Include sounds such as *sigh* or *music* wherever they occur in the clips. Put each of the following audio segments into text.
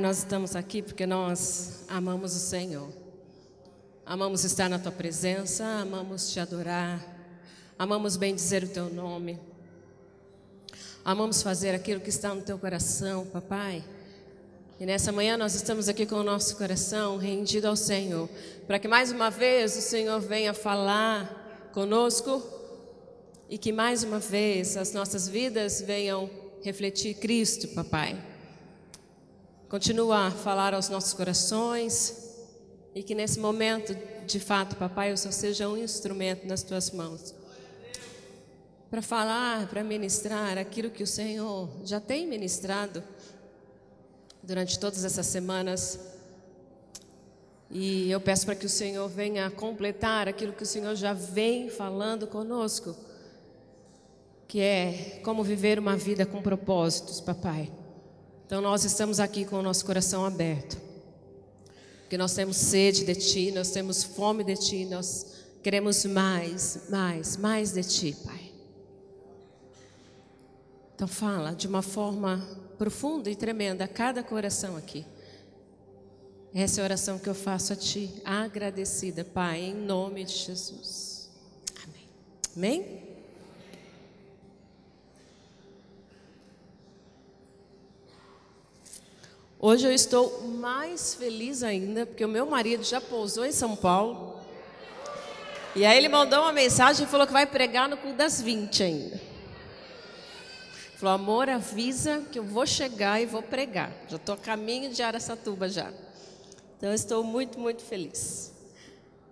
Pai, nós estamos aqui porque nós amamos o Senhor. Amamos estar na tua presença, amamos te adorar, amamos bem dizer o teu nome. Amamos fazer aquilo que está no teu coração, papai. E nessa manhã nós estamos aqui com o nosso coração rendido ao Senhor, para que mais uma vez o Senhor venha falar conosco e que mais uma vez as nossas vidas venham refletir Cristo, papai. Continua a falar aos nossos corações e que nesse momento, de fato, papai, eu só seja um instrumento nas tuas mãos. Para falar, para ministrar aquilo que o Senhor já tem ministrado durante todas essas semanas. E eu peço para que o Senhor venha completar aquilo que o Senhor já vem falando conosco, que é como viver uma vida com propósitos, papai. Então nós estamos aqui com o nosso coração aberto. Porque nós temos sede de ti, nós temos fome de ti, nós queremos mais, mais, mais de ti, Pai. Então fala de uma forma profunda e tremenda a cada coração aqui. Essa é a oração que eu faço a ti, agradecida, Pai, em nome de Jesus. Amém. Amém? Hoje eu estou mais feliz ainda, porque o meu marido já pousou em São Paulo. E aí ele mandou uma mensagem e falou que vai pregar no culto das 20 ainda. Falou, amor, avisa que eu vou chegar e vou pregar. Já estou a caminho de Aracatuba já. Então eu estou muito, muito feliz.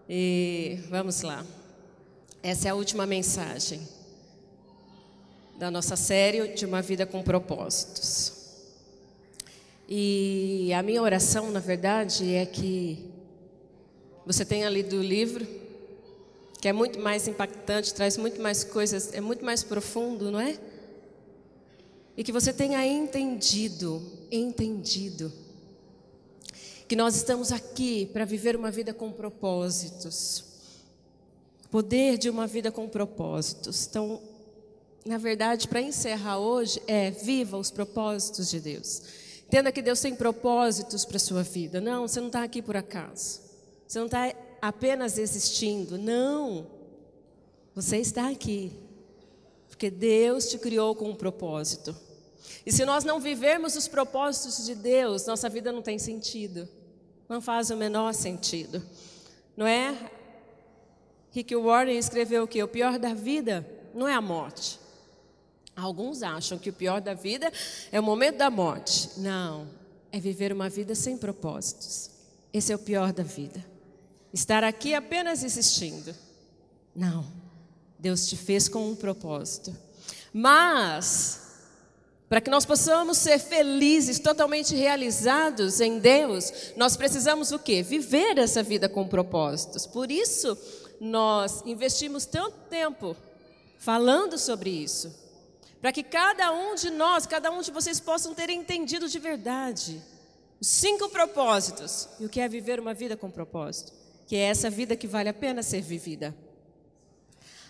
E vamos lá. Essa é a última mensagem da nossa série de uma vida com propósitos. E a minha oração, na verdade, é que você tenha lido o livro, que é muito mais impactante, traz muito mais coisas, é muito mais profundo, não é? E que você tenha entendido, entendido, que nós estamos aqui para viver uma vida com propósitos. Poder de uma vida com propósitos. Então, na verdade, para encerrar hoje, é viva os propósitos de Deus. Entenda que Deus tem propósitos para a sua vida. Não, você não está aqui por acaso. Você não está apenas existindo. Não. Você está aqui. Porque Deus te criou com um propósito. E se nós não vivermos os propósitos de Deus, nossa vida não tem sentido. Não faz o menor sentido. Não é? Rick Warren escreveu que? O pior da vida não é a morte. Alguns acham que o pior da vida é o momento da morte. Não, é viver uma vida sem propósitos. Esse é o pior da vida. Estar aqui apenas existindo. Não, Deus te fez com um propósito. Mas, para que nós possamos ser felizes, totalmente realizados em Deus, nós precisamos o quê? Viver essa vida com propósitos. Por isso, nós investimos tanto tempo falando sobre isso para que cada um de nós, cada um de vocês possam ter entendido de verdade os cinco propósitos e o que é viver uma vida com propósito, que é essa vida que vale a pena ser vivida.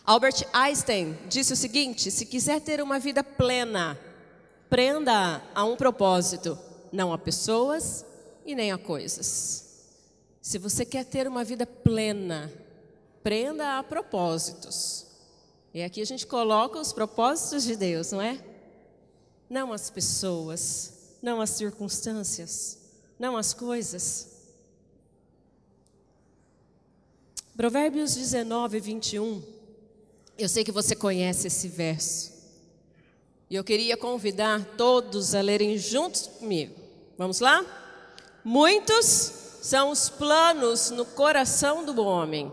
Albert Einstein disse o seguinte: se quiser ter uma vida plena, prenda a um propósito, não a pessoas e nem a coisas. Se você quer ter uma vida plena, prenda a propósitos e aqui a gente coloca os propósitos de Deus, não é? Não as pessoas, não as circunstâncias, não as coisas. Provérbios 19, 21. Eu sei que você conhece esse verso. E eu queria convidar todos a lerem juntos comigo. Vamos lá? Muitos são os planos no coração do homem,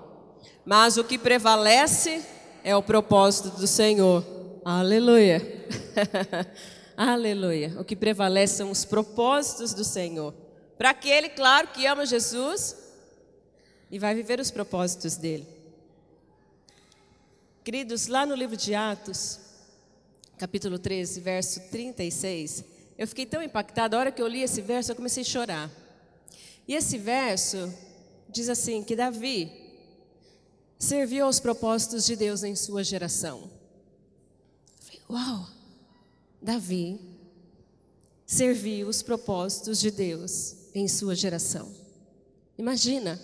mas o que prevalece é o propósito do Senhor. Aleluia. *laughs* Aleluia. O que prevalece são os propósitos do Senhor. Para aquele, claro, que ama Jesus e vai viver os propósitos dele. Queridos, lá no livro de Atos, capítulo 13, verso 36, eu fiquei tão impactada, a hora que eu li esse verso, eu comecei a chorar. E esse verso diz assim: que Davi, serviu aos propósitos de Deus em sua geração. Uau! Davi serviu os propósitos de Deus em sua geração. Imagina,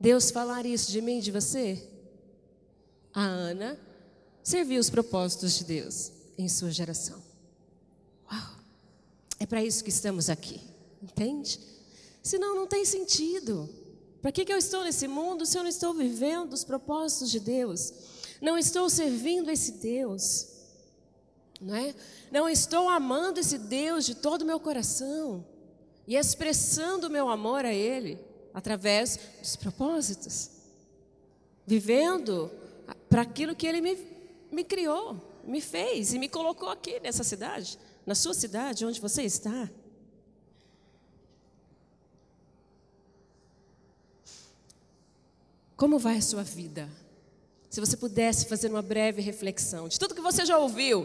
Deus falar isso de mim e de você? A Ana serviu os propósitos de Deus em sua geração. Uau! É para isso que estamos aqui, entende? Senão não tem sentido. Para que, que eu estou nesse mundo se eu não estou vivendo os propósitos de Deus? Não estou servindo esse Deus, não é? Não estou amando esse Deus de todo o meu coração e expressando o meu amor a Ele através dos propósitos, vivendo para aquilo que Ele me, me criou, me fez e me colocou aqui nessa cidade, na sua cidade, onde você está. Como vai a sua vida? Se você pudesse fazer uma breve reflexão de tudo que você já ouviu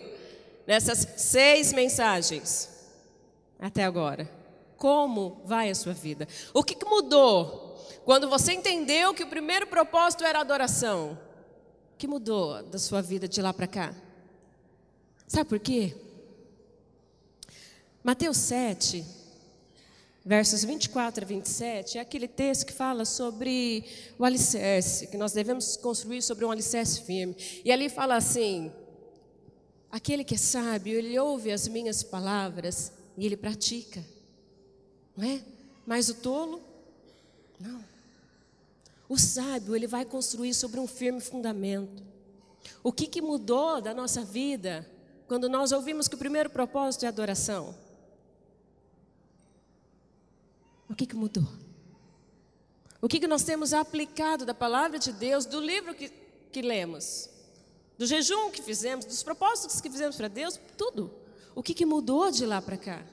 nessas seis mensagens até agora. Como vai a sua vida? O que mudou quando você entendeu que o primeiro propósito era adoração? O que mudou da sua vida de lá para cá? Sabe por quê? Mateus 7, versos 24 a 27, é aquele texto que fala sobre o alicerce, que nós devemos construir sobre um alicerce firme. E ali fala assim: aquele que é sábio, ele ouve as minhas palavras e ele pratica não é? Mas o tolo, não. O sábio, ele vai construir sobre um firme fundamento. O que, que mudou da nossa vida quando nós ouvimos que o primeiro propósito é adoração? O que, que mudou? O que, que nós temos aplicado da palavra de Deus, do livro que, que lemos, do jejum que fizemos, dos propósitos que fizemos para Deus, tudo. O que, que mudou de lá para cá?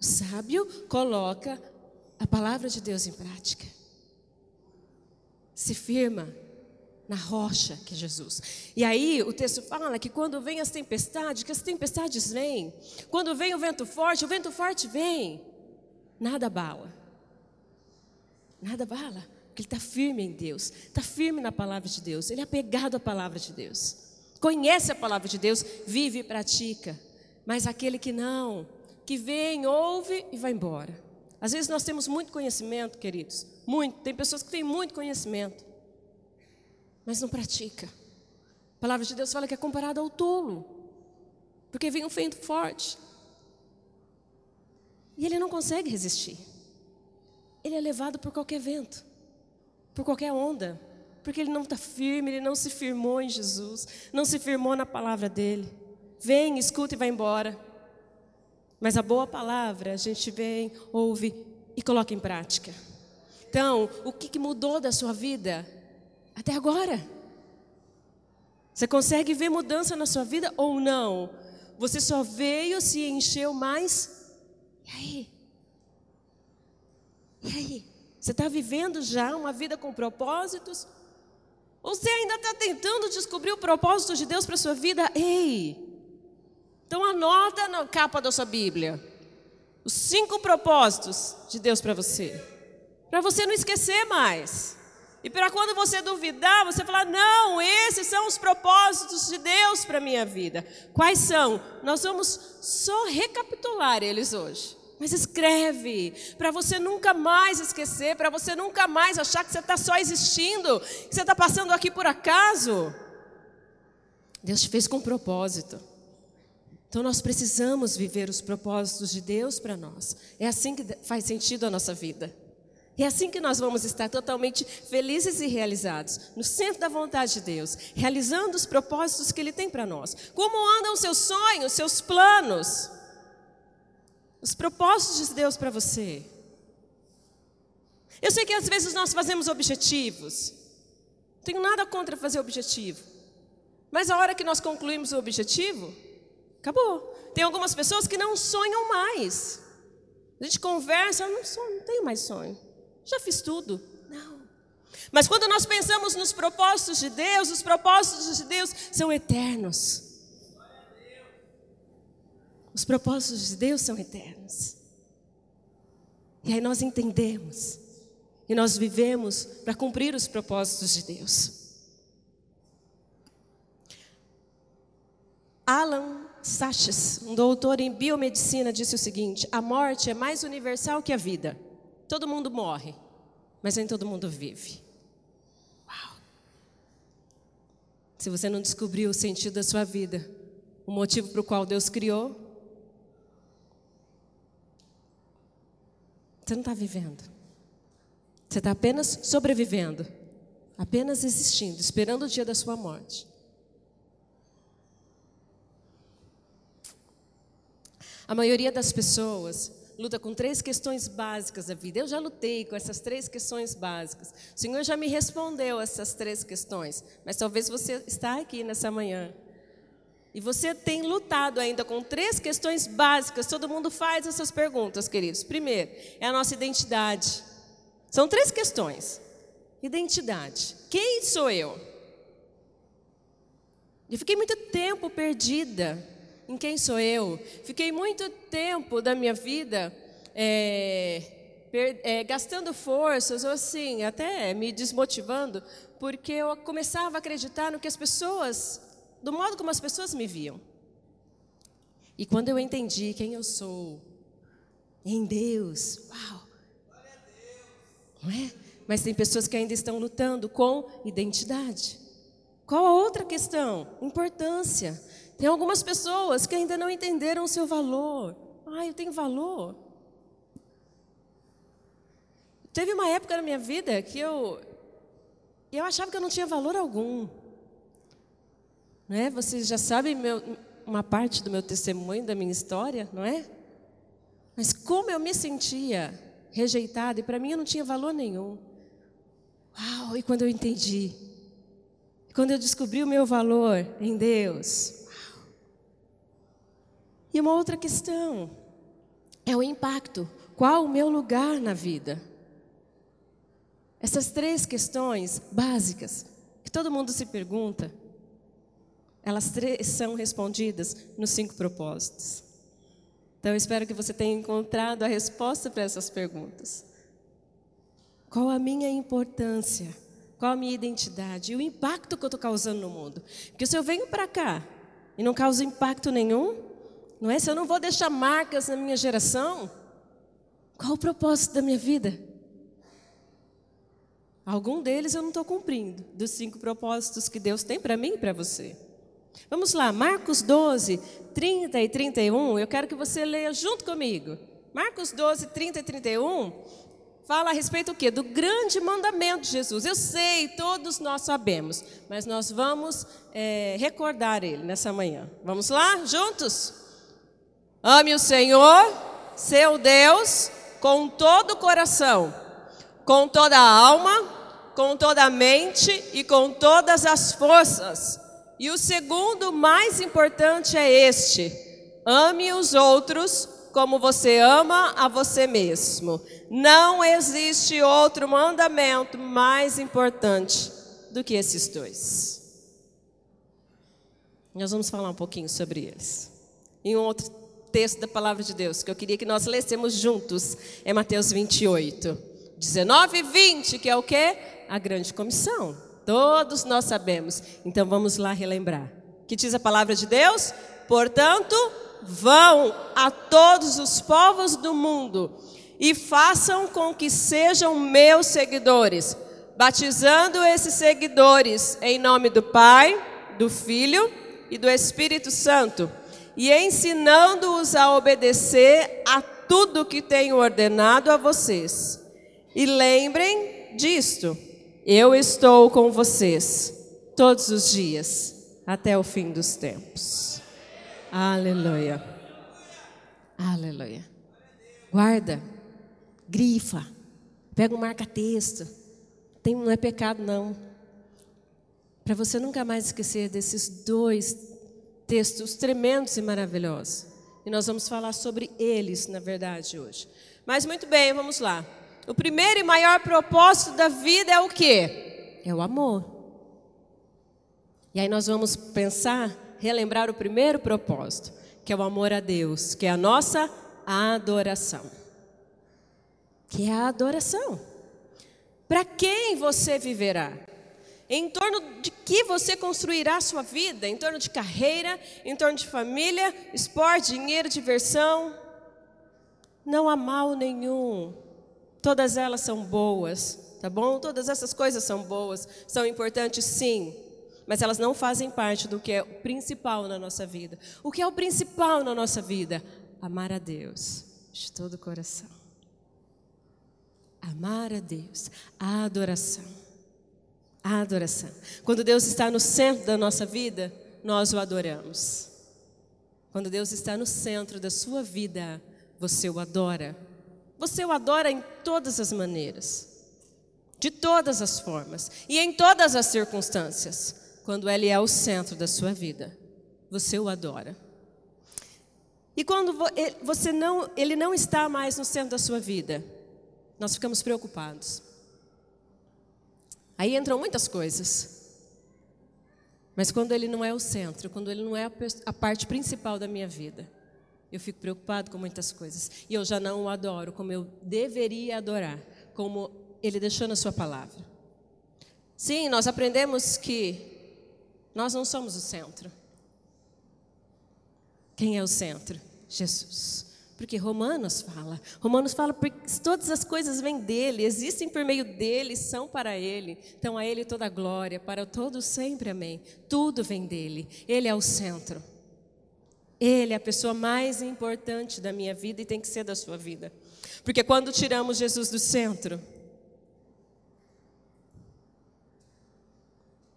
O sábio coloca a palavra de Deus em prática. Se firma na rocha que é Jesus. E aí o texto fala que quando vem as tempestades, que as tempestades vêm, quando vem o vento forte, o vento forte vem, nada bala. Nada bala. Porque ele está firme em Deus, está firme na palavra de Deus, ele é apegado à palavra de Deus, conhece a palavra de Deus, vive e pratica. Mas aquele que não, que vem, ouve e vai embora. Às vezes nós temos muito conhecimento, queridos, muito. Tem pessoas que têm muito conhecimento, mas não pratica. A palavra de Deus fala que é comparado ao tolo, porque vem um vento forte e ele não consegue resistir. Ele é levado por qualquer vento, por qualquer onda, porque ele não está firme, ele não se firmou em Jesus, não se firmou na palavra dele. Vem, escuta e vai embora. Mas a boa palavra a gente vem, ouve e coloca em prática. Então, o que mudou da sua vida até agora? Você consegue ver mudança na sua vida ou não? Você só veio, se encheu mais. E aí? E aí? Você está vivendo já uma vida com propósitos? Ou você ainda está tentando descobrir o propósito de Deus para a sua vida? Ei! Então anota na capa da sua Bíblia os cinco propósitos de Deus para você. Para você não esquecer mais. E para quando você duvidar, você falar: "Não, esses são os propósitos de Deus para minha vida". Quais são? Nós vamos só recapitular eles hoje. Mas escreve, para você nunca mais esquecer, para você nunca mais achar que você está só existindo, que você está passando aqui por acaso. Deus te fez com propósito. Então nós precisamos viver os propósitos de Deus para nós. É assim que faz sentido a nossa vida. É assim que nós vamos estar totalmente felizes e realizados, no centro da vontade de Deus, realizando os propósitos que Ele tem para nós. Como andam os seus sonhos, seus planos, os propósitos de Deus para você? Eu sei que às vezes nós fazemos objetivos, não tenho nada contra fazer objetivo, mas a hora que nós concluímos o objetivo, Acabou. Tem algumas pessoas que não sonham mais. A gente conversa, eu não sonho, não tenho mais sonho. Já fiz tudo. Não. Mas quando nós pensamos nos propósitos de Deus, os propósitos de Deus são eternos. Os propósitos de Deus são eternos. E aí nós entendemos. E nós vivemos para cumprir os propósitos de Deus. Alan Sachs, um doutor em biomedicina, disse o seguinte: a morte é mais universal que a vida. Todo mundo morre, mas nem todo mundo vive. Uau! Se você não descobriu o sentido da sua vida, o motivo para o qual Deus criou, você não está vivendo. Você está apenas sobrevivendo, apenas existindo, esperando o dia da sua morte. A maioria das pessoas luta com três questões básicas da vida. Eu já lutei com essas três questões básicas. O Senhor já me respondeu essas três questões, mas talvez você está aqui nessa manhã. E você tem lutado ainda com três questões básicas. Todo mundo faz essas perguntas, queridos. Primeiro, é a nossa identidade. São três questões. Identidade. Quem sou eu? Eu fiquei muito tempo perdida em quem sou eu. Fiquei muito tempo da minha vida é, per, é, gastando forças, ou assim, até me desmotivando, porque eu começava a acreditar no que as pessoas, do modo como as pessoas me viam. E quando eu entendi quem eu sou, em Deus, uau! Não é? Mas tem pessoas que ainda estão lutando com identidade. Qual a outra questão? Importância. Tem algumas pessoas que ainda não entenderam o seu valor. Ah, eu tenho valor. Teve uma época na minha vida que eu eu achava que eu não tinha valor algum. Né? Vocês já sabem meu, uma parte do meu testemunho, da minha história, não é? Mas como eu me sentia rejeitada, e para mim eu não tinha valor nenhum. Uau, e quando eu entendi, quando eu descobri o meu valor em Deus, e uma outra questão é o impacto. Qual o meu lugar na vida? Essas três questões básicas que todo mundo se pergunta, elas três são respondidas nos cinco propósitos. Então, eu espero que você tenha encontrado a resposta para essas perguntas. Qual a minha importância? Qual a minha identidade? E o impacto que eu estou causando no mundo? Porque se eu venho para cá e não causo impacto nenhum, não é? Se eu não vou deixar marcas na minha geração, qual o propósito da minha vida? Algum deles eu não estou cumprindo, dos cinco propósitos que Deus tem para mim e para você. Vamos lá, Marcos 12, 30 e 31, eu quero que você leia junto comigo. Marcos 12, 30 e 31 fala a respeito do quê? Do grande mandamento de Jesus. Eu sei, todos nós sabemos, mas nós vamos é, recordar ele nessa manhã. Vamos lá, juntos? Ame o Senhor, seu Deus, com todo o coração, com toda a alma, com toda a mente e com todas as forças. E o segundo mais importante é este: ame os outros como você ama a você mesmo. Não existe outro mandamento mais importante do que esses dois. Nós vamos falar um pouquinho sobre eles. Em um outro texto da palavra de Deus que eu queria que nós lêssemos juntos é Mateus 28, 19 e 20, que é o que? A grande comissão. Todos nós sabemos. Então vamos lá relembrar. Que diz a palavra de Deus? Portanto, vão a todos os povos do mundo e façam com que sejam meus seguidores, batizando esses seguidores em nome do Pai, do Filho e do Espírito Santo e ensinando-os a obedecer a tudo que tenho ordenado a vocês. E lembrem disto: eu estou com vocês todos os dias, até o fim dos tempos. Aleluia. Aleluia. Guarda, grifa, pega um marca-texto. Não é pecado, não. Para você nunca mais esquecer desses dois textos tremendos e maravilhosos. E nós vamos falar sobre eles, na verdade, hoje. Mas muito bem, vamos lá. O primeiro e maior propósito da vida é o quê? É o amor. E aí nós vamos pensar, relembrar o primeiro propósito, que é o amor a Deus, que é a nossa adoração. Que é a adoração. Para quem você viverá? Em torno de que você construirá a sua vida? Em torno de carreira, em torno de família, esporte, dinheiro, diversão. Não há mal nenhum. Todas elas são boas, tá bom? Todas essas coisas são boas, são importantes sim, mas elas não fazem parte do que é o principal na nossa vida. O que é o principal na nossa vida? Amar a Deus de todo o coração. Amar a Deus, a adoração. A adoração. Quando Deus está no centro da nossa vida, nós o adoramos. Quando Deus está no centro da sua vida, você o adora. Você o adora em todas as maneiras, de todas as formas e em todas as circunstâncias. Quando Ele é o centro da sua vida, você o adora. E quando você não, Ele não está mais no centro da sua vida, nós ficamos preocupados. Aí entram muitas coisas. Mas quando Ele não é o centro, quando Ele não é a parte principal da minha vida, eu fico preocupado com muitas coisas. E eu já não o adoro como eu deveria adorar, como ele deixou na sua palavra. Sim, nós aprendemos que nós não somos o centro. Quem é o centro? Jesus. Porque Romanos fala. Romanos fala porque todas as coisas vêm dele, existem por meio dele, são para ele. Então a ele toda a glória, para todos sempre, amém. Tudo vem dele. Ele é o centro. Ele é a pessoa mais importante da minha vida e tem que ser da sua vida. Porque quando tiramos Jesus do centro,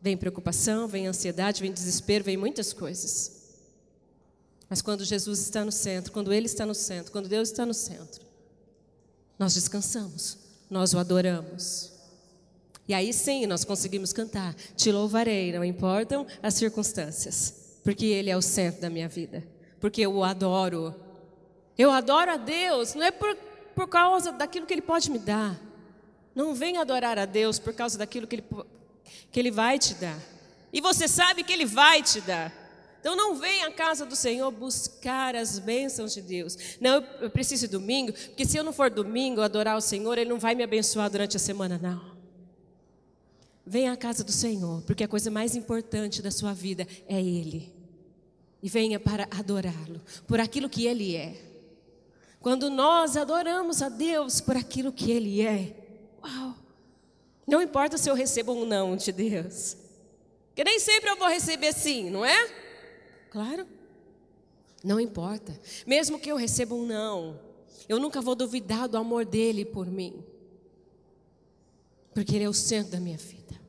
vem preocupação, vem ansiedade, vem desespero, vem muitas coisas. Mas quando Jesus está no centro, quando Ele está no centro, quando Deus está no centro, nós descansamos, nós o adoramos. E aí sim nós conseguimos cantar: Te louvarei, não importam as circunstâncias porque Ele é o centro da minha vida, porque eu o adoro. Eu adoro a Deus, não é por, por causa daquilo que Ele pode me dar. Não venha adorar a Deus por causa daquilo que ele, que ele vai te dar. E você sabe que Ele vai te dar. Então não venha à casa do Senhor buscar as bênçãos de Deus. Não, eu preciso de domingo, porque se eu não for domingo adorar o Senhor, Ele não vai me abençoar durante a semana, não. Venha à casa do Senhor, porque a coisa mais importante da sua vida é Ele e venha para adorá-lo por aquilo que ele é. Quando nós adoramos a Deus por aquilo que ele é, uau! Não importa se eu recebo um não de Deus. Que nem sempre eu vou receber sim, não é? Claro. Não importa. Mesmo que eu receba um não, eu nunca vou duvidar do amor dele por mim. Porque ele é o centro da minha vida.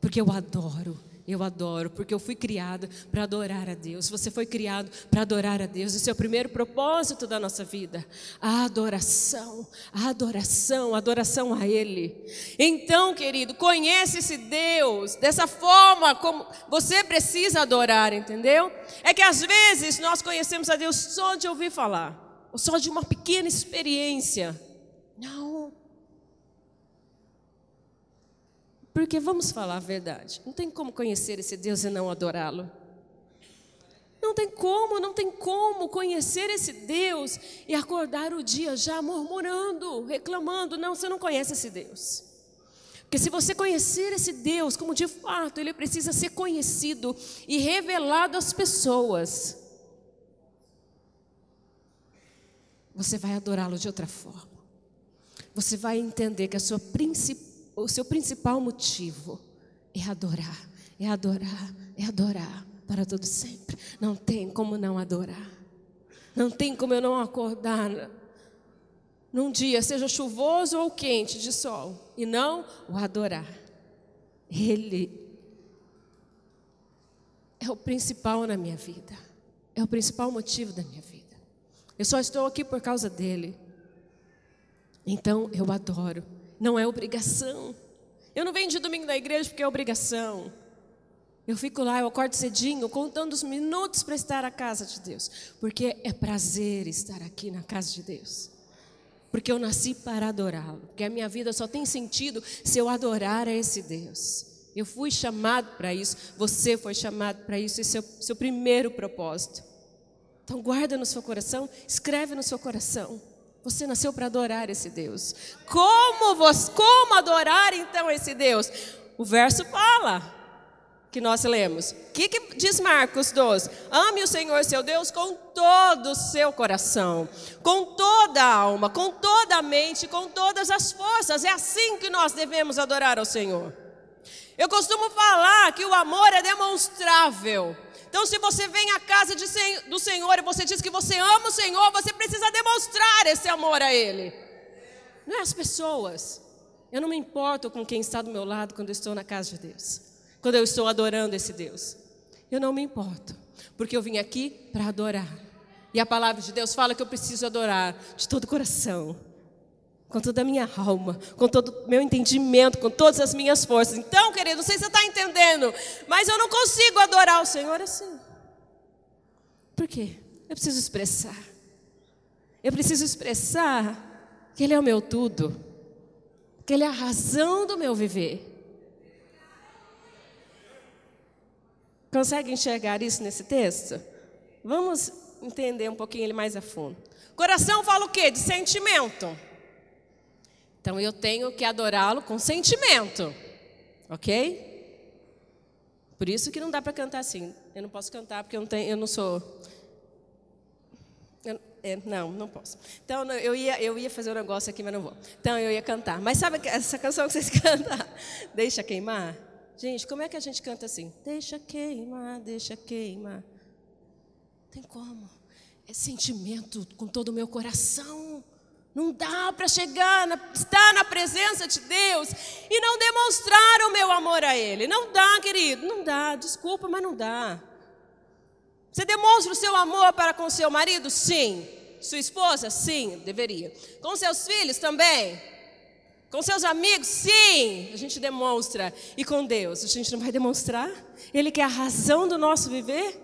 Porque eu adoro eu adoro, porque eu fui criada para adorar a Deus. Você foi criado para adorar a Deus. Esse é o primeiro propósito da nossa vida. A adoração, a adoração, a adoração a Ele. Então, querido, conhece esse Deus dessa forma como você precisa adorar, entendeu? É que às vezes nós conhecemos a Deus só de ouvir falar, ou só de uma pequena experiência. Não. Porque vamos falar a verdade, não tem como conhecer esse Deus e não adorá-lo. Não tem como, não tem como conhecer esse Deus e acordar o dia já murmurando, reclamando. Não, você não conhece esse Deus. Porque se você conhecer esse Deus, como de fato ele precisa ser conhecido e revelado às pessoas, você vai adorá-lo de outra forma. Você vai entender que a sua principal o seu principal motivo é adorar, é adorar, é adorar para todo sempre. Não tem como não adorar. Não tem como eu não acordar num dia, seja chuvoso ou quente de sol, e não o adorar. Ele é o principal na minha vida. É o principal motivo da minha vida. Eu só estou aqui por causa dele. Então eu adoro não é obrigação. Eu não venho de domingo na igreja porque é obrigação. Eu fico lá, eu acordo cedinho, contando os minutos para estar à casa de Deus, porque é prazer estar aqui na casa de Deus. Porque eu nasci para adorá-lo, porque a minha vida só tem sentido se eu adorar a esse Deus. Eu fui chamado para isso, você foi chamado para isso, esse é o seu primeiro propósito. Então guarda no seu coração, escreve no seu coração. Você nasceu para adorar esse Deus. Como, você, como adorar então esse Deus? O verso fala que nós lemos. O que, que diz Marcos 12? Ame o Senhor seu Deus com todo o seu coração, com toda a alma, com toda a mente, com todas as forças. É assim que nós devemos adorar ao Senhor. Eu costumo falar que o amor é demonstrável. Então, se você vem à casa de, do Senhor e você diz que você ama o Senhor, você precisa demonstrar esse amor a Ele. Não é as pessoas. Eu não me importo com quem está do meu lado quando eu estou na casa de Deus quando eu estou adorando esse Deus. Eu não me importo, porque eu vim aqui para adorar. E a palavra de Deus fala que eu preciso adorar de todo o coração, com toda a minha alma, com todo o meu entendimento, com todas as minhas forças. Então, querido, não sei se você está entendendo, mas eu não consigo adorar o Senhor assim. Por quê? Eu preciso expressar. Eu preciso expressar que Ele é o meu tudo, que Ele é a razão do meu viver. Consegue enxergar isso nesse texto? Vamos entender um pouquinho ele mais a fundo. Coração fala o quê? De sentimento. Então eu tenho que adorá-lo com sentimento. Ok? Por isso que não dá para cantar assim. Eu não posso cantar porque eu não, tenho, eu não sou. Eu, é, não, não posso. Então eu ia, eu ia fazer um negócio aqui, mas não vou. Então eu ia cantar. Mas sabe essa canção que vocês *laughs* cantam? Deixa queimar? Gente, como é que a gente canta assim? Deixa queimar, deixa queimar. Tem como? É sentimento com todo o meu coração. Não dá para chegar, na, estar na presença de Deus e não demonstrar o meu amor a Ele. Não dá, querido, não dá. Desculpa, mas não dá. Você demonstra o seu amor para com seu marido? Sim. Sua esposa? Sim, deveria. Com seus filhos também? Com seus amigos? Sim, a gente demonstra. E com Deus, a gente não vai demonstrar? Ele que é a razão do nosso viver?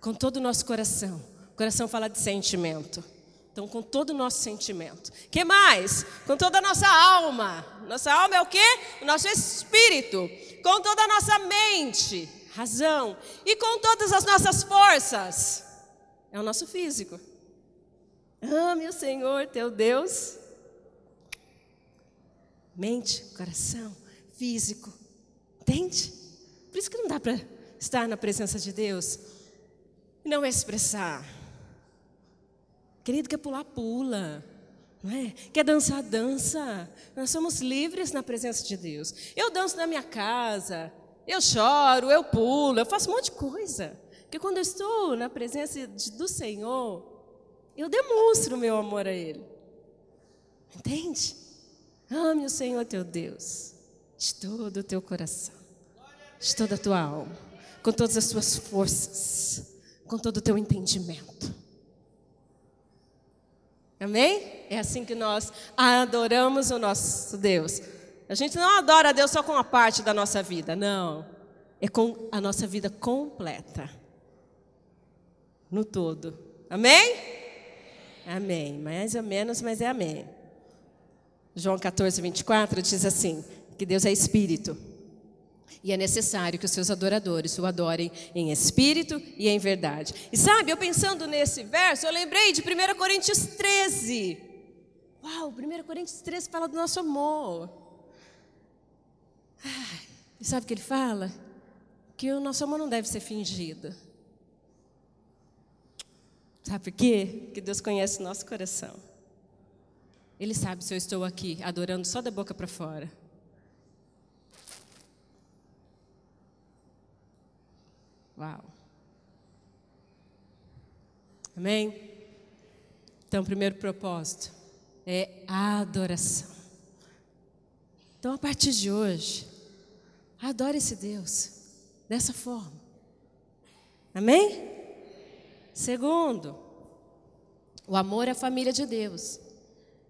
Com todo o nosso coração. O coração fala de sentimento. Então, com todo o nosso sentimento. que mais? Com toda a nossa alma. Nossa alma é o quê? O nosso espírito. Com toda a nossa mente, razão. E com todas as nossas forças. É o nosso físico. Ame o Senhor, teu Deus, mente, coração, físico. Entende? Por isso que não dá para estar na presença de Deus e não expressar. Querido, quer pular, pula. Não é? Quer dançar, dança. Nós somos livres na presença de Deus. Eu danço na minha casa, eu choro, eu pulo, eu faço um monte de coisa. Porque quando eu estou na presença do Senhor, eu demonstro o meu amor a Ele. Entende? Ame o Senhor teu Deus de todo o teu coração, de toda a tua alma, com todas as tuas forças, com todo o teu entendimento. Amém? É assim que nós adoramos o nosso Deus. A gente não adora a Deus só com uma parte da nossa vida, não. É com a nossa vida completa. No todo. Amém? Amém. Mais ou menos, mas é amém. João 14, 24 diz assim: que Deus é espírito. E é necessário que os seus adoradores o adorem em espírito e em verdade. E sabe, eu pensando nesse verso, eu lembrei de 1 Coríntios 13. Uau, 1 Coríntios 13 fala do nosso amor. E sabe o que ele fala? Que o nosso amor não deve ser fingido. Sabe por quê? Que Deus conhece o nosso coração. Ele sabe se eu estou aqui adorando só da boca para fora. Uau. Amém? Então, o primeiro propósito é a adoração. Então, a partir de hoje, adore esse Deus dessa forma. Amém? Segundo, o amor é a família de Deus.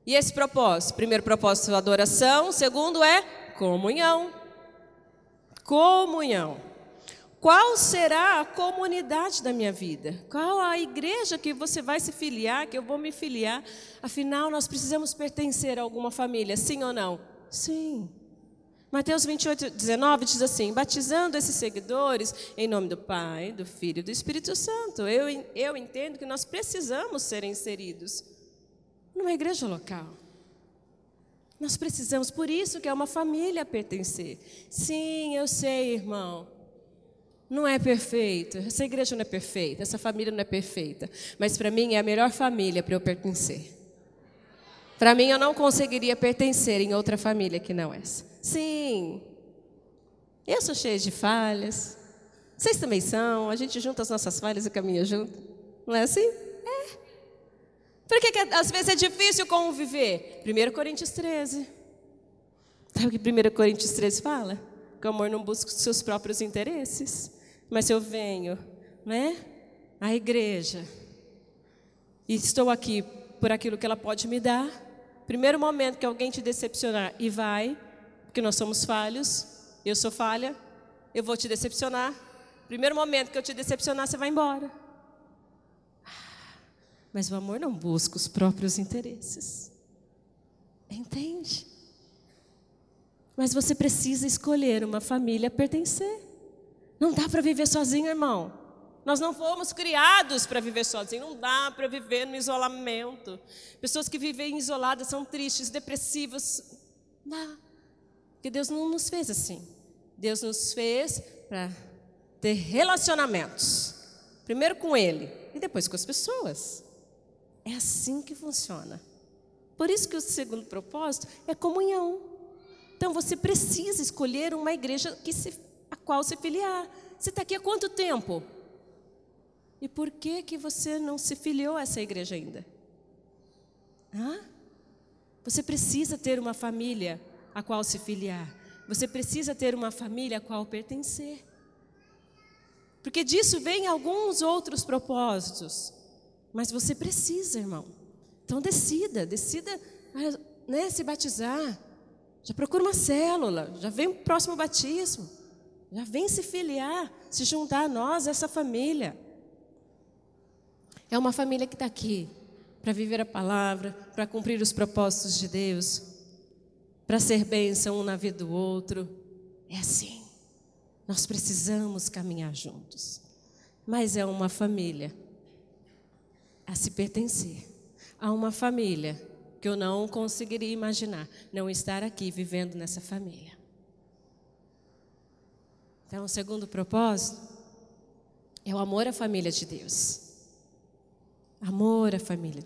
E esse propósito? Primeiro propósito, é adoração. Segundo é comunhão. Comunhão. Qual será a comunidade da minha vida? Qual a igreja que você vai se filiar, que eu vou me filiar? Afinal, nós precisamos pertencer a alguma família, sim ou não? Sim. Mateus 28, 19 diz assim: batizando esses seguidores em nome do Pai, do Filho e do Espírito Santo. Eu, eu entendo que nós precisamos ser inseridos numa igreja local. Nós precisamos, por isso que é uma família pertencer. Sim, eu sei, irmão. Não é perfeito. Essa igreja não é perfeita, essa família não é perfeita. Mas para mim é a melhor família para eu pertencer. Para mim eu não conseguiria pertencer em outra família que não essa. Sim. Eu sou cheia de falhas. Vocês também são. A gente junta as nossas falhas e caminha junto. Não é assim? É. Por que, que às vezes é difícil conviver? 1 Coríntios 13. Sabe o que 1 Coríntios 13 fala? Que o amor não busca os seus próprios interesses. Mas eu venho, né? A igreja. E estou aqui por aquilo que ela pode me dar. Primeiro momento que alguém te decepcionar e vai, porque nós somos falhos, eu sou falha, eu vou te decepcionar. Primeiro momento que eu te decepcionar, você vai embora. Mas o amor não busca os próprios interesses. Entende? Mas você precisa escolher uma família a pertencer. Não dá para viver sozinho, irmão. Nós não fomos criados para viver sozinhos, não dá para viver no isolamento. Pessoas que vivem isoladas são tristes, depressivas. Não dá. Porque Deus não nos fez assim. Deus nos fez para ter relacionamentos. Primeiro com Ele e depois com as pessoas. É assim que funciona. Por isso que o segundo propósito é comunhão. Então você precisa escolher uma igreja que se, a qual se filiar. Você está aqui há quanto tempo? E por que que você não se filiou a essa igreja ainda? Hã? Você precisa ter uma família a qual se filiar. Você precisa ter uma família a qual pertencer. Porque disso vem alguns outros propósitos. Mas você precisa, irmão. Então decida, decida né, se batizar. Já procura uma célula, já vem o próximo batismo. Já vem se filiar, se juntar a nós, essa família. É uma família que está aqui para viver a palavra, para cumprir os propósitos de Deus, para ser bênção um na vida do outro. É assim. Nós precisamos caminhar juntos. Mas é uma família a se pertencer a uma família que eu não conseguiria imaginar não estar aqui vivendo nessa família. Então, o segundo propósito é o amor à família de Deus. Amor à família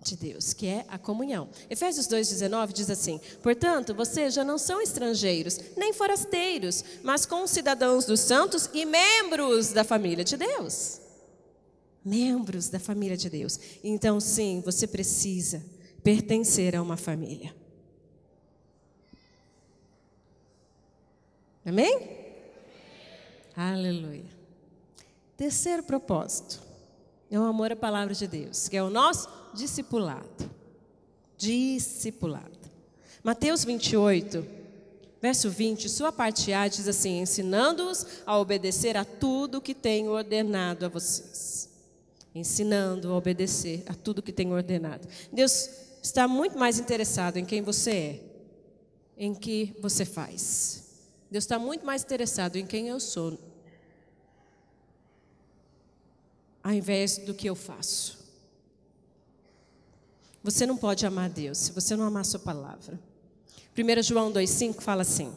de Deus, que é a comunhão. Efésios 2,19 diz assim: Portanto, vocês já não são estrangeiros, nem forasteiros, mas concidadãos dos santos e membros da família de Deus membros da família de Deus. Então, sim, você precisa pertencer a uma família. Amém? Aleluia. Terceiro propósito é o amor à palavra de Deus, que é o nosso discipulado. Discipulado. Mateus 28, verso 20, sua parte A diz assim: ensinando-os a obedecer a tudo que tenho ordenado a vocês ensinando a obedecer a tudo que tem ordenado. Deus está muito mais interessado em quem você é, em que você faz. Deus está muito mais interessado em quem eu sou, ao invés do que eu faço. Você não pode amar Deus se você não amar a sua palavra. 1 João 2,5 fala assim.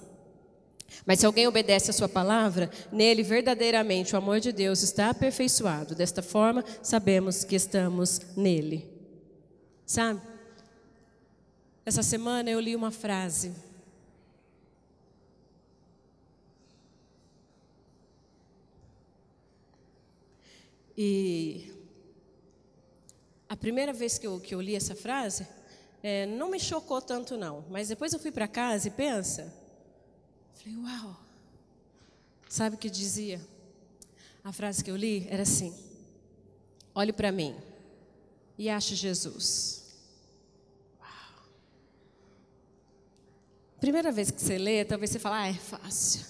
Mas se alguém obedece a sua palavra, nele verdadeiramente o amor de Deus está aperfeiçoado. Desta forma, sabemos que estamos nele. Sabe? Essa semana eu li uma frase. E a primeira vez que eu, que eu li essa frase, é, não me chocou tanto não. Mas depois eu fui para casa e pensa, Falei, uau. Sabe o que dizia? A frase que eu li era assim: olhe para mim e ache Jesus. Uau. Primeira vez que você lê, talvez você fale, ah, é fácil.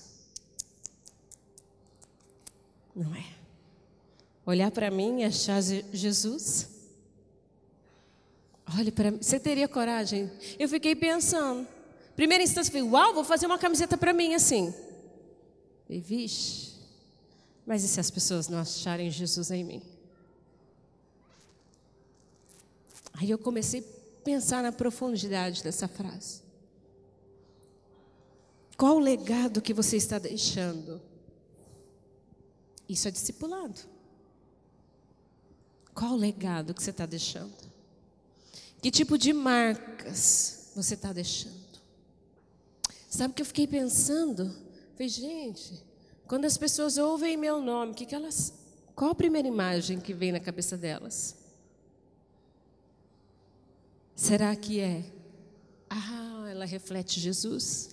Não é. Olhar para mim e achar Jesus. Olhe para mim. Você teria coragem? Eu fiquei pensando. Primeira instância, falei, uau, vou fazer uma camiseta para mim assim. E vixe, mas e se as pessoas não acharem Jesus em mim? Aí eu comecei a pensar na profundidade dessa frase. Qual o legado que você está deixando? Isso é discipulado. Qual o legado que você está deixando? Que tipo de marcas você está deixando? Sabe o que eu fiquei pensando? Falei, gente, quando as pessoas ouvem meu nome, que que elas, qual a primeira imagem que vem na cabeça delas? Será que é? Ah, ela reflete Jesus?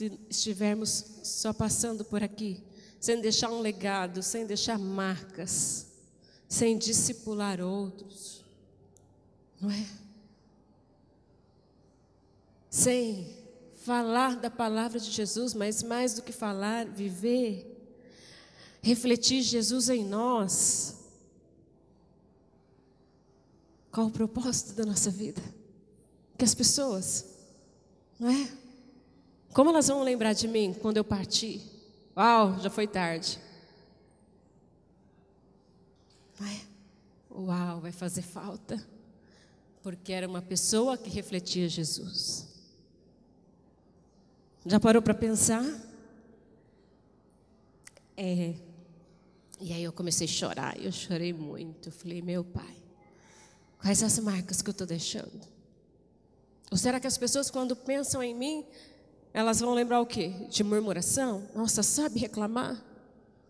Se estivermos só passando por aqui, sem deixar um legado, sem deixar marcas, sem discipular outros, não é? Sem falar da palavra de Jesus, mas mais do que falar, viver, refletir Jesus em nós. Qual o propósito da nossa vida? Que as pessoas, não é? Como elas vão lembrar de mim quando eu partir? Uau, já foi tarde. Uau, vai fazer falta. Porque era uma pessoa que refletia Jesus. Já parou para pensar? É. E aí eu comecei a chorar, eu chorei muito. Eu falei, meu pai, quais as marcas que eu estou deixando? Ou será que as pessoas, quando pensam em mim, elas vão lembrar o quê? De murmuração? Nossa, sabe reclamar?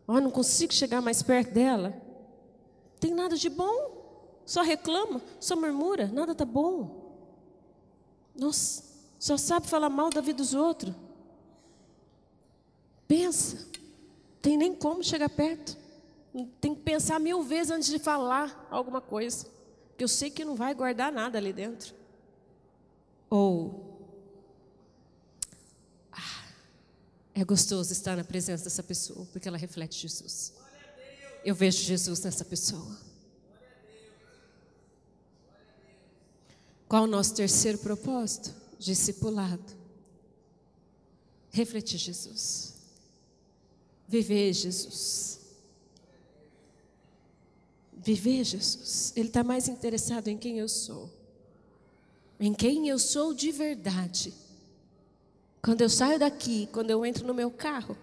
Oh, não consigo chegar mais perto dela. Tem nada de bom. Só reclama, só murmura, nada tá bom. Nossa, só sabe falar mal da vida dos outros. Pensa, tem nem como chegar perto. Tem que pensar mil vezes antes de falar alguma coisa, porque eu sei que não vai guardar nada ali dentro. Ou é gostoso estar na presença dessa pessoa, porque ela reflete Jesus. Eu vejo Jesus nessa pessoa. Qual o nosso terceiro propósito? discipulado. Refletir Jesus. Viver Jesus. Viver Jesus. Ele está mais interessado em quem eu sou. Em quem eu sou de verdade. Quando eu saio daqui, quando eu entro no meu carro,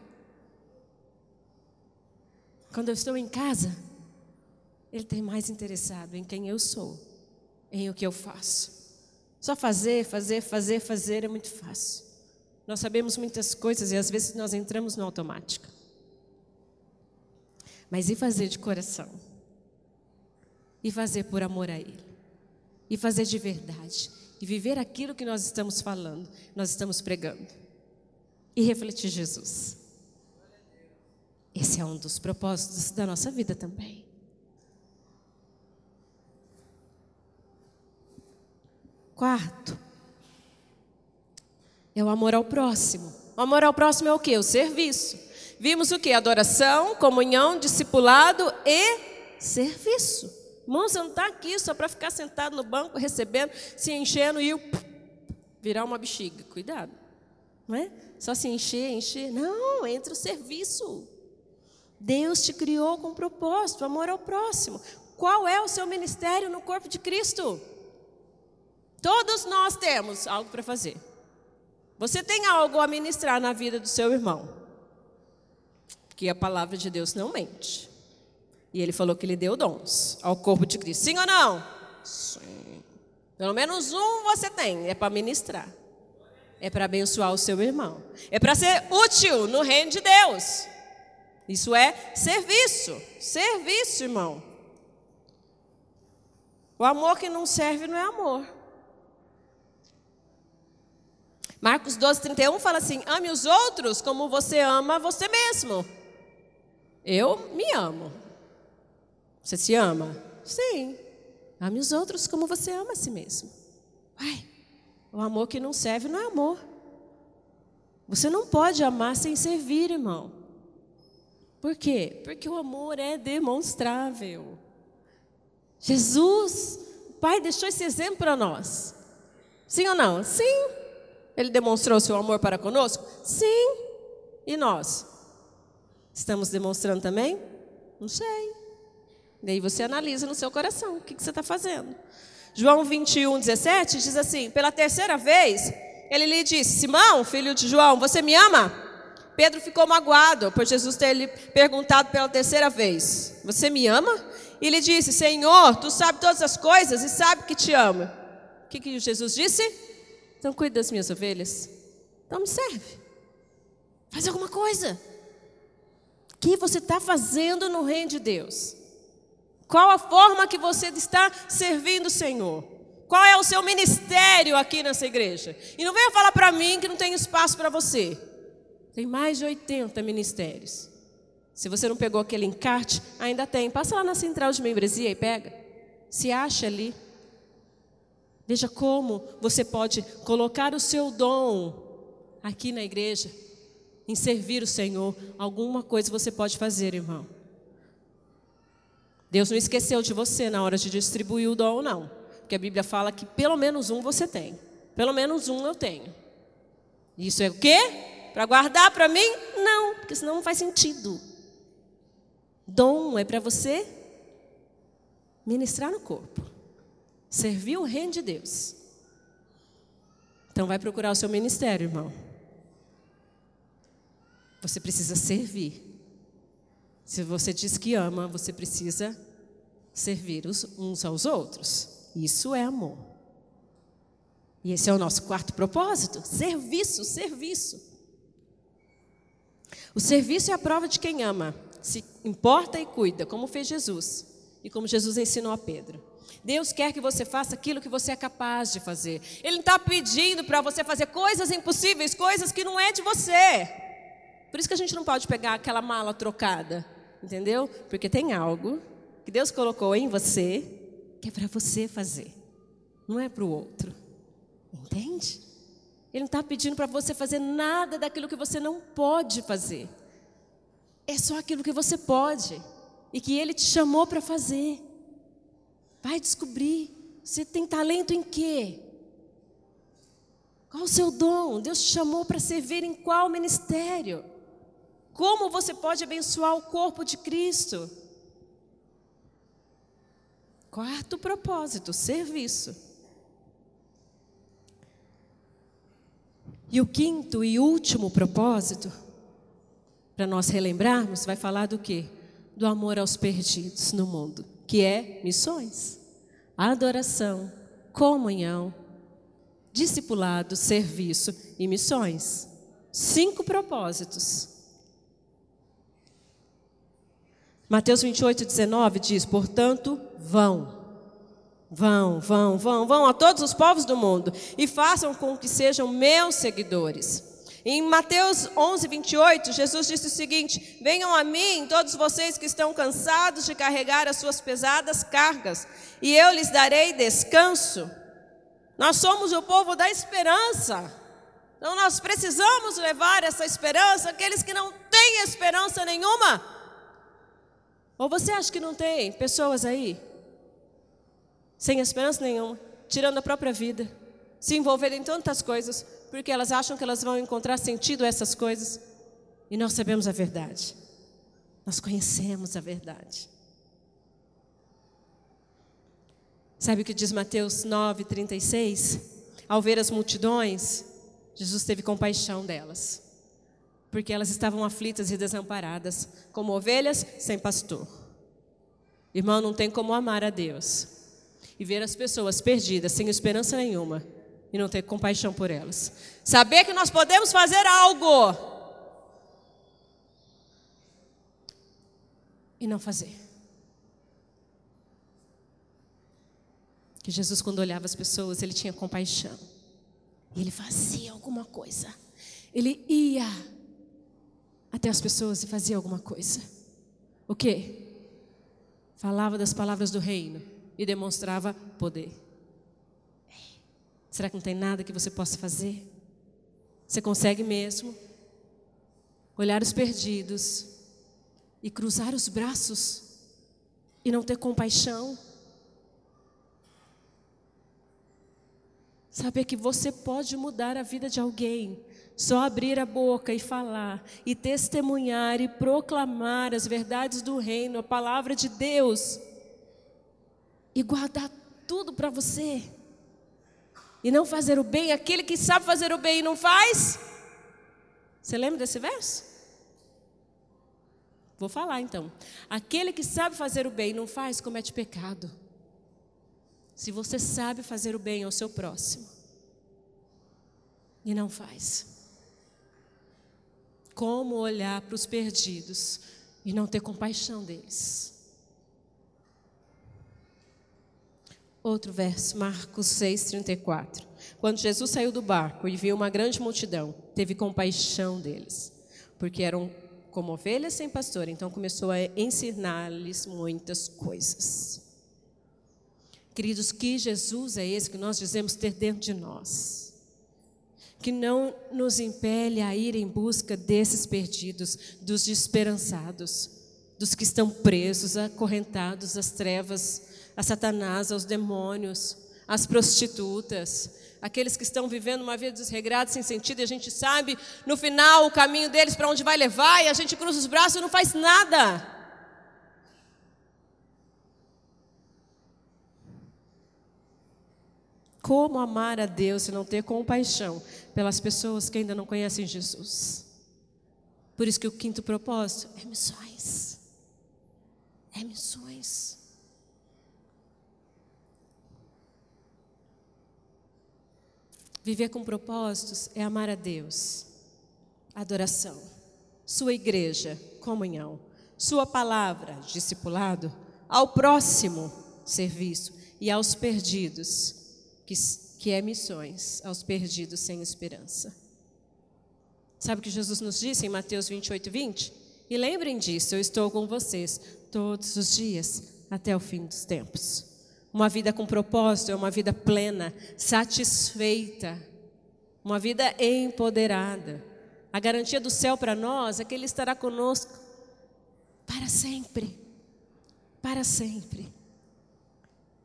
quando eu estou em casa, Ele tem mais interessado em quem eu sou, em o que eu faço. Só fazer, fazer, fazer, fazer é muito fácil. Nós sabemos muitas coisas e às vezes nós entramos no automático. Mas e fazer de coração? E fazer por amor a Ele? E fazer de verdade? E viver aquilo que nós estamos falando, nós estamos pregando? E refletir Jesus? Esse é um dos propósitos da nossa vida também. Quarto, é o amor ao próximo. O amor ao próximo é o que? O serviço. Vimos o que? Adoração, comunhão, discipulado e serviço. Irmão, você não está aqui só para ficar sentado no banco, recebendo, se enchendo e virar uma bexiga. Cuidado. Não é? Só se encher, encher. Não, entra o serviço. Deus te criou com propósito, amor ao próximo. Qual é o seu ministério no corpo de Cristo? Todos nós temos algo para fazer. Você tem algo a ministrar na vida do seu irmão. Que a palavra de Deus não mente. E ele falou que ele deu dons ao corpo de Cristo. Sim ou não? Sim. Pelo menos um você tem, é para ministrar. É para abençoar o seu irmão. É para ser útil no reino de Deus. Isso é serviço. Serviço, irmão. O amor que não serve não é amor. Marcos 12, 31 fala assim: ame os outros como você ama você mesmo. Eu me amo. Você se ama? Sim. Ame os outros como você ama a si mesmo. Ai, o amor que não serve não é amor. Você não pode amar sem servir, irmão. Por quê? Porque o amor é demonstrável. Jesus, o Pai deixou esse exemplo para nós. Sim ou não? Sim. Ele demonstrou seu amor para conosco? Sim. E nós? Estamos demonstrando também? Não sei. Daí você analisa no seu coração o que, você está fazendo. João 21, 17 diz assim: Pela terceira vez, ele lhe disse: Simão, filho de João, você me ama? Pedro ficou magoado por Jesus ter lhe perguntado pela terceira vez: Você me ama? E ele disse: Senhor, tu sabes todas as coisas e sabe que te amo. O que, que Jesus disse? Então cuide das minhas ovelhas. Então me serve. Faz alguma coisa. O que você está fazendo no reino de Deus? Qual a forma que você está servindo o Senhor? Qual é o seu ministério aqui nessa igreja? E não venha falar para mim que não tem espaço para você. Tem mais de 80 ministérios. Se você não pegou aquele encarte, ainda tem. Passa lá na central de membresia e pega. Se acha ali. Veja como você pode colocar o seu dom aqui na igreja, em servir o Senhor. Alguma coisa você pode fazer, irmão. Deus não esqueceu de você na hora de distribuir o dom, não. Porque a Bíblia fala que pelo menos um você tem. Pelo menos um eu tenho. Isso é o quê? Para guardar para mim? Não, porque senão não faz sentido. Dom é para você ministrar no corpo, servir o reino de Deus. Então vai procurar o seu ministério, irmão. Você precisa servir. Se você diz que ama, você precisa servir uns aos outros. Isso é amor. E esse é o nosso quarto propósito: serviço, serviço. O serviço é a prova de quem ama se importa e cuida, como fez Jesus e como Jesus ensinou a Pedro. Deus quer que você faça aquilo que você é capaz de fazer. Ele não está pedindo para você fazer coisas impossíveis, coisas que não é de você. Por isso que a gente não pode pegar aquela mala trocada, entendeu? Porque tem algo que Deus colocou em você que é para você fazer, não é para o outro. Entende? Ele não está pedindo para você fazer nada daquilo que você não pode fazer é só aquilo que você pode e que Ele te chamou para fazer. Vai descobrir. Você tem talento em quê? Qual o seu dom? Deus te chamou para servir em qual ministério? Como você pode abençoar o corpo de Cristo? Quarto propósito: serviço. E o quinto e último propósito para nós relembrarmos, vai falar do quê? Do amor aos perdidos no mundo, que é missões, adoração, comunhão, discipulado, serviço e missões. Cinco propósitos. Mateus 28, 19 diz: Portanto, vão, vão, vão, vão, vão a todos os povos do mundo e façam com que sejam meus seguidores. Em Mateus 11, 28, Jesus disse o seguinte: Venham a mim, todos vocês que estão cansados de carregar as suas pesadas cargas, e eu lhes darei descanso. Nós somos o povo da esperança. Então nós precisamos levar essa esperança àqueles que não têm esperança nenhuma. Ou você acha que não tem pessoas aí sem esperança nenhuma, tirando a própria vida, se envolvendo em tantas coisas, porque elas acham que elas vão encontrar sentido a essas coisas. E nós sabemos a verdade. Nós conhecemos a verdade. Sabe o que diz Mateus 9:36? Ao ver as multidões, Jesus teve compaixão delas, porque elas estavam aflitas e desamparadas, como ovelhas sem pastor. Irmão, não tem como amar a Deus e ver as pessoas perdidas, sem esperança nenhuma, e não ter compaixão por elas. Saber que nós podemos fazer algo e não fazer. Que Jesus, quando olhava as pessoas, ele tinha compaixão. E ele fazia alguma coisa. Ele ia até as pessoas e fazia alguma coisa. O quê? Falava das palavras do reino e demonstrava poder. Será que não tem nada que você possa fazer? Você consegue mesmo olhar os perdidos e cruzar os braços e não ter compaixão? Saber que você pode mudar a vida de alguém Só abrir a boca e falar, e testemunhar e proclamar as verdades do reino, a palavra de Deus, e guardar tudo para você, e não fazer o bem, aquele que sabe fazer o bem e não faz. Você lembra desse verso? Vou falar então. Aquele que sabe fazer o bem e não faz, comete pecado. Se você sabe fazer o bem ao seu próximo e não faz, como olhar para os perdidos e não ter compaixão deles? Outro verso, Marcos 6,34. Quando Jesus saiu do barco e viu uma grande multidão, teve compaixão deles, porque eram como ovelhas sem pastor, então começou a ensinar-lhes muitas coisas. Queridos, que Jesus é esse que nós dizemos ter dentro de nós? Que não nos impele a ir em busca desses perdidos, dos desesperançados, dos que estão presos, acorrentados às trevas, a Satanás, aos demônios, às prostitutas, aqueles que estão vivendo uma vida desregrada, sem sentido, e a gente sabe no final o caminho deles para onde vai levar, e a gente cruza os braços e não faz nada. Como amar a Deus e não ter compaixão pelas pessoas que ainda não conhecem Jesus? Por isso que o quinto propósito é missões. É missões. Viver com propósitos é amar a Deus, adoração, sua igreja, comunhão, sua palavra, discipulado, ao próximo, serviço e aos perdidos, que, que é missões aos perdidos sem esperança. Sabe o que Jesus nos disse em Mateus 28, 20? E lembrem disso, eu estou com vocês todos os dias até o fim dos tempos. Uma vida com propósito é uma vida plena, satisfeita, uma vida empoderada. A garantia do céu para nós é que Ele estará conosco para sempre. Para sempre.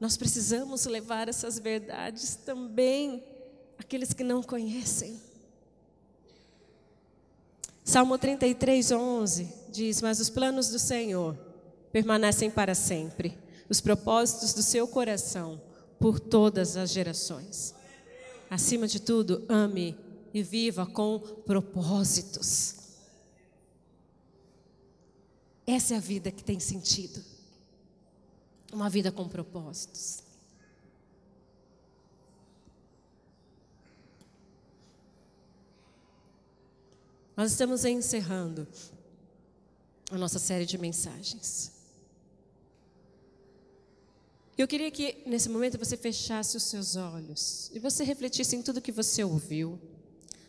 Nós precisamos levar essas verdades também àqueles que não conhecem. Salmo 33, 11 diz: Mas os planos do Senhor permanecem para sempre, os propósitos do seu coração por todas as gerações. Acima de tudo, ame e viva com propósitos. Essa é a vida que tem sentido uma vida com propósitos. Nós estamos encerrando a nossa série de mensagens. Eu queria que nesse momento você fechasse os seus olhos e você refletisse em tudo que você ouviu.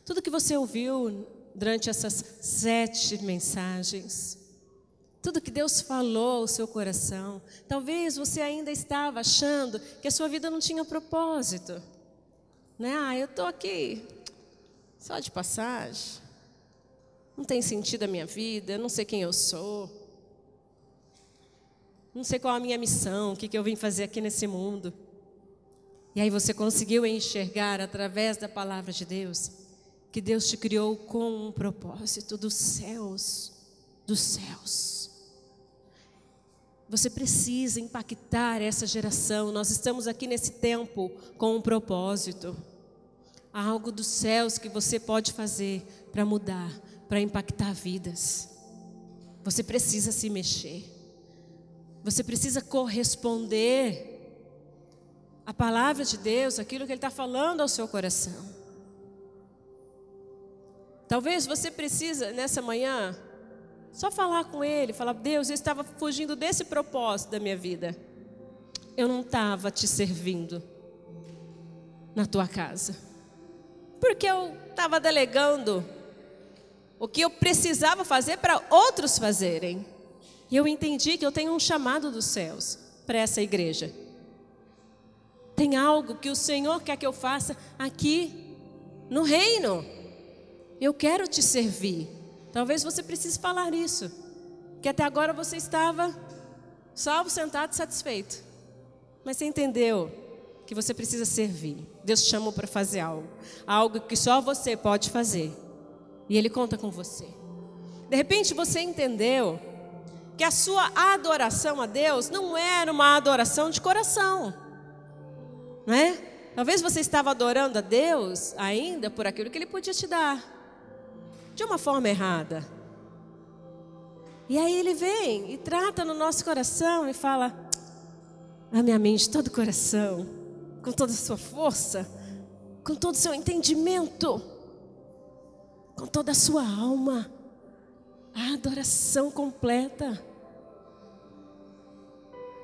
Tudo que você ouviu durante essas sete mensagens tudo que Deus falou ao seu coração. Talvez você ainda estava achando que a sua vida não tinha propósito. Né? Ah, eu estou aqui só de passagem. Não tem sentido a minha vida, não sei quem eu sou. Não sei qual a minha missão, o que, que eu vim fazer aqui nesse mundo. E aí você conseguiu enxergar através da palavra de Deus que Deus te criou com um propósito dos céus, dos céus. Você precisa impactar essa geração. Nós estamos aqui nesse tempo com um propósito. Há algo dos céus que você pode fazer para mudar, para impactar vidas. Você precisa se mexer. Você precisa corresponder à palavra de Deus, aquilo que Ele está falando ao seu coração. Talvez você precisa nessa manhã só falar com ele, falar: Deus, eu estava fugindo desse propósito da minha vida. Eu não estava te servindo na tua casa. Porque eu estava delegando o que eu precisava fazer para outros fazerem. E eu entendi que eu tenho um chamado dos céus para essa igreja. Tem algo que o Senhor quer que eu faça aqui no reino. Eu quero te servir. Talvez você precise falar isso. Que até agora você estava salvo, sentado, satisfeito. Mas você entendeu que você precisa servir. Deus te chamou para fazer algo. Algo que só você pode fazer. E Ele conta com você. De repente você entendeu que a sua adoração a Deus não era uma adoração de coração, não é? Talvez você estava adorando a Deus ainda por aquilo que Ele podia te dar, de uma forma errada. E aí Ele vem e trata no nosso coração e fala: a minha mente, todo o coração, com toda a sua força, com todo o seu entendimento, com toda a sua alma. A adoração completa.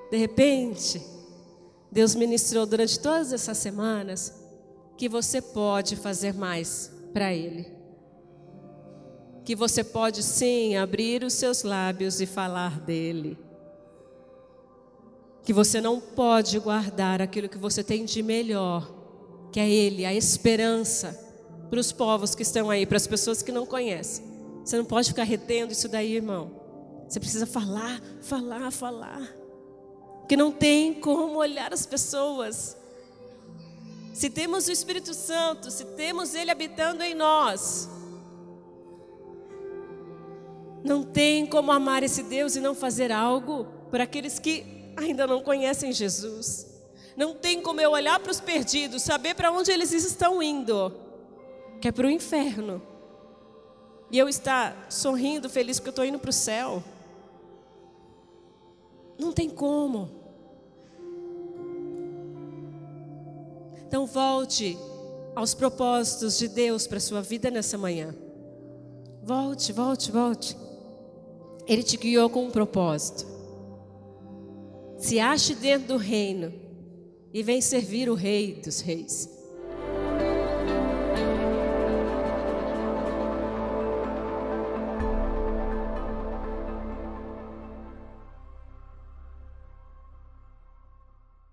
De repente, Deus ministrou durante todas essas semanas que você pode fazer mais para Ele. Que você pode sim abrir os seus lábios e falar dele. Que você não pode guardar aquilo que você tem de melhor, que é Ele, a esperança para os povos que estão aí, para as pessoas que não conhecem. Você não pode ficar retendo isso daí, irmão. Você precisa falar, falar, falar. Que não tem como olhar as pessoas. Se temos o Espírito Santo, se temos Ele habitando em nós, não tem como amar esse Deus e não fazer algo por aqueles que ainda não conhecem Jesus. Não tem como eu olhar para os perdidos, saber para onde eles estão indo, que é para o inferno e eu estar sorrindo, feliz porque eu estou indo para o céu. Não tem como. Então volte aos propósitos de Deus para a sua vida nessa manhã. Volte, volte, volte. Ele te guiou com um propósito. Se ache dentro do reino e vem servir o Rei dos Reis.